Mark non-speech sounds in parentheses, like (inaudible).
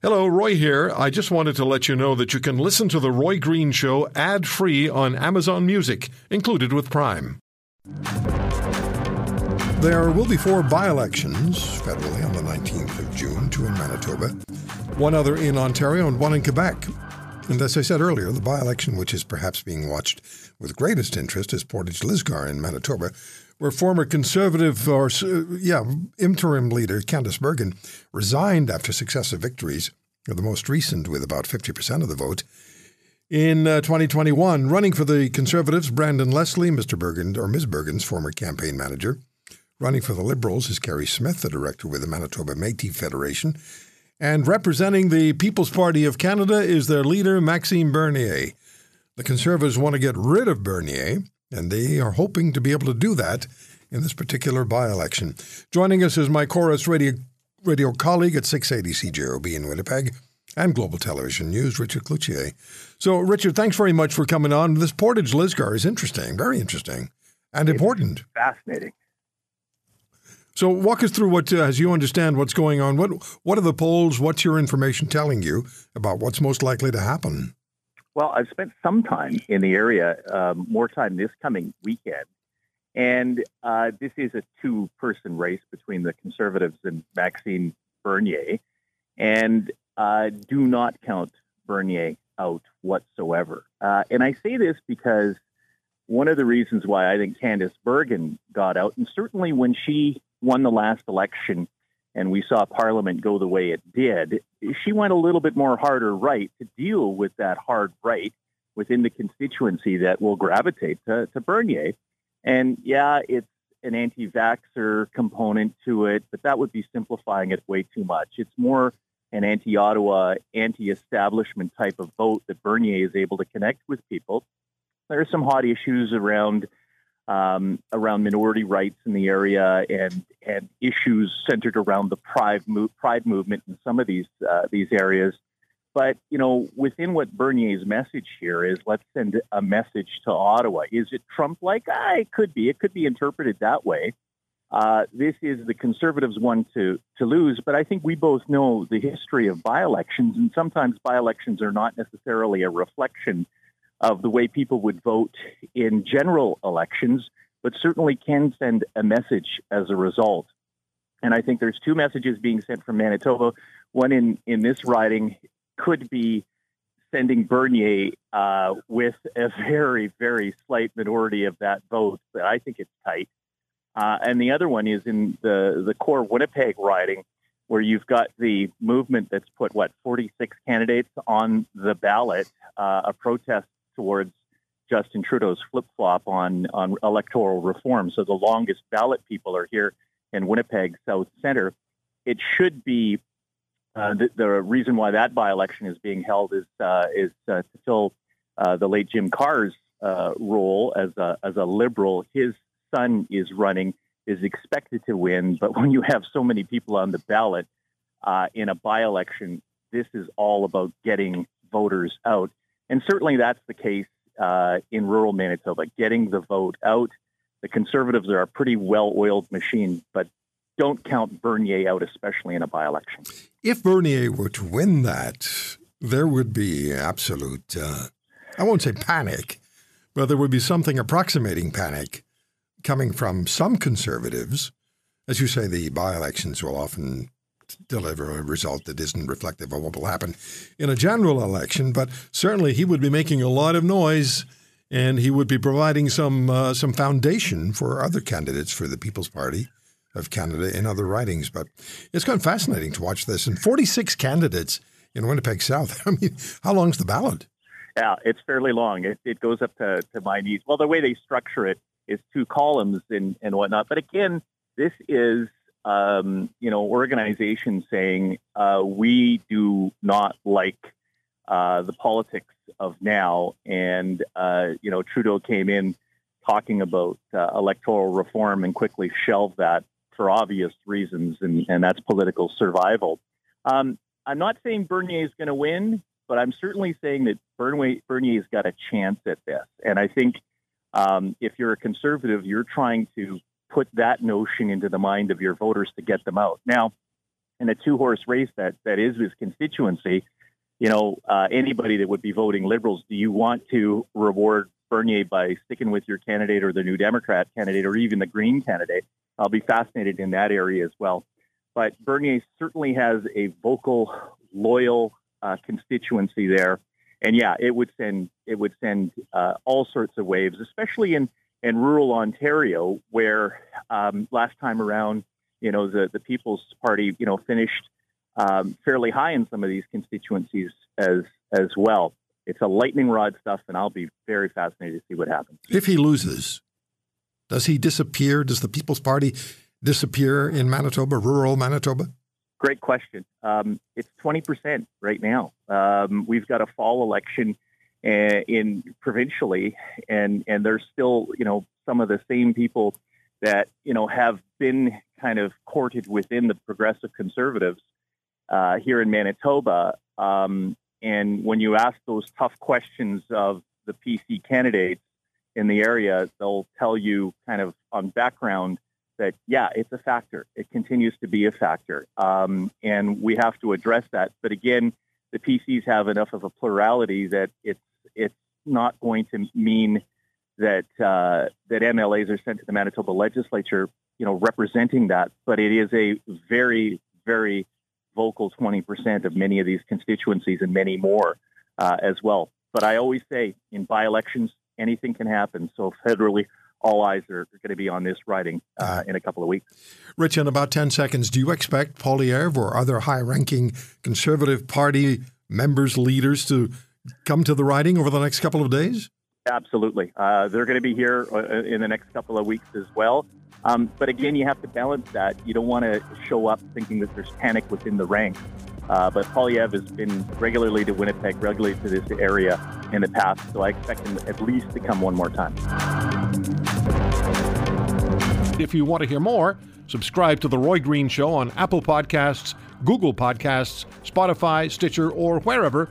Hello, Roy here. I just wanted to let you know that you can listen to The Roy Green Show ad free on Amazon Music, included with Prime. There will be four by elections federally on the 19th of June, two in Manitoba, one other in Ontario, and one in Quebec. And as I said earlier, the by election, which is perhaps being watched with greatest interest, is Portage Lisgar in Manitoba, where former Conservative or yeah interim leader Candice Bergen resigned after successive victories, the most recent with about 50% of the vote. In uh, 2021, running for the Conservatives, Brandon Leslie, Mr. Bergen, or Ms. Bergen's former campaign manager. Running for the Liberals is Kerry Smith, the director with the Manitoba Métis Federation. And representing the People's Party of Canada is their leader, Maxime Bernier. The Conservatives want to get rid of Bernier, and they are hoping to be able to do that in this particular by election. Joining us is my Corus radio, radio colleague at 680 CJOB in Winnipeg and Global Television News, Richard Cloutier. So, Richard, thanks very much for coming on. This Portage Lisgar is interesting, very interesting, and it's important. Fascinating. So, walk us through what, uh, as you understand what's going on. What what are the polls? What's your information telling you about what's most likely to happen? Well, I've spent some time in the area, um, more time this coming weekend. And uh, this is a two person race between the Conservatives and Maxime Bernier. And uh, do not count Bernier out whatsoever. Uh, and I say this because one of the reasons why I think Candice Bergen got out, and certainly when she won the last election, and we saw Parliament go the way it did, she went a little bit more harder right to deal with that hard right within the constituency that will gravitate to, to Bernier. And yeah, it's an anti vaxxer component to it, but that would be simplifying it way too much. It's more an anti Ottawa, anti establishment type of vote that Bernier is able to connect with people. There are some hot issues around um, around minority rights in the area and and issues centered around the pride move, pride movement in some of these uh, these areas. But you know, within what Bernier's message here is, let's send a message to Ottawa. Is it Trump-like? Ah, it could be. It could be interpreted that way. Uh, this is the Conservatives' one to to lose, but I think we both know the history of by-elections, and sometimes by-elections are not necessarily a reflection of the way people would vote in general elections, but certainly can send a message as a result. And I think there's two messages being sent from Manitoba. One in, in this riding could be sending Bernier uh, with a very, very slight minority of that vote, but I think it's tight. Uh, and the other one is in the, the core Winnipeg riding, where you've got the movement that's put, what, 46 candidates on the ballot, uh, a protest towards Justin Trudeau's flip flop on, on electoral reform. So the longest ballot people are here in Winnipeg South Centre. It should be uh, the, the, reason why that by election is being held is uh, is uh, to fill uh, the late Jim Carr's uh, role as a as a liberal. His son is running, is expected to win, but (laughs) when you have so many people on the ballot uh, in a by election, this is all about getting voters out. And certainly that's the case uh, in rural Manitoba, getting the vote out. The Conservatives are a pretty well oiled machine, but don't count Bernier out, especially in a by election. If Bernier were to win that, there would be absolute, uh, I won't say panic, but there would be something approximating panic coming from some conservatives. As you say, the by elections will often deliver a result that isn't reflective of what will happen in a general election. But certainly, he would be making a lot of noise, and he would be providing some uh, some foundation for other candidates for the People's Party of Canada in other ridings. But it's kind of fascinating to watch this. And 46 candidates in Winnipeg South. (laughs) I mean, how long's the ballot? Yeah, it's fairly long. It, it goes up to, to my knees. Well, the way they structure it is two columns and, and whatnot. But again, this is um, you know, organizations saying uh, we do not like uh, the politics of now, and uh, you know, Trudeau came in talking about uh, electoral reform and quickly shelved that for obvious reasons, and, and that's political survival. Um, I'm not saying Bernier is going to win, but I'm certainly saying that Bernier, Bernier's got a chance at this, and I think. Um, if you're a conservative, you're trying to put that notion into the mind of your voters to get them out. Now, in a two horse race that, that is his constituency, you know, uh, anybody that would be voting Liberals, do you want to reward Bernier by sticking with your candidate or the New Democrat candidate or even the Green candidate? I'll be fascinated in that area as well. But Bernier certainly has a vocal, loyal uh, constituency there, and yeah, it would send it would send uh, all sorts of waves, especially in in rural Ontario, where um, last time around, you know, the the People's Party, you know, finished um, fairly high in some of these constituencies as as well. It's a lightning rod stuff, and I'll be very fascinated to see what happens. If he loses, does he disappear? Does the People's Party disappear in Manitoba, rural Manitoba? Great question. Um, it's 20% right now. Um, we've got a fall election uh, in provincially, and and there's still you know some of the same people that you know have been kind of courted within the progressive conservatives uh, here in Manitoba. Um, and when you ask those tough questions of the PC candidates in the area, they'll tell you kind of on background that, yeah, it's a factor. It continues to be a factor. Um, and we have to address that. But again, the PCs have enough of a plurality that it's, it's not going to mean that, uh, that MLAs are sent to the Manitoba legislature, you know, representing that. But it is a very, very vocal 20% of many of these constituencies and many more uh, as well. But I always say in by elections, anything can happen. So federally, all eyes are, going to be on this riding uh, in a couple of weeks. Rich, in about 10 seconds, do you expect Poilievre or other high ranking Conservative Party members, leaders to come to the riding over the next couple of days? Absolutely. Uh, they're going to be here uh, in the next couple of weeks as well. Um, but again, you have to balance that. You don't want to show up thinking that there's panic within the ranks. Uh, but Poilievre has been regularly to Winnipeg, regularly to this area in the past, so I expect him at least to come one more time. If you want to hear more, subscribe to The Roy Green Show on Apple Podcasts, Google Podcasts, Spotify, Stitcher, or wherever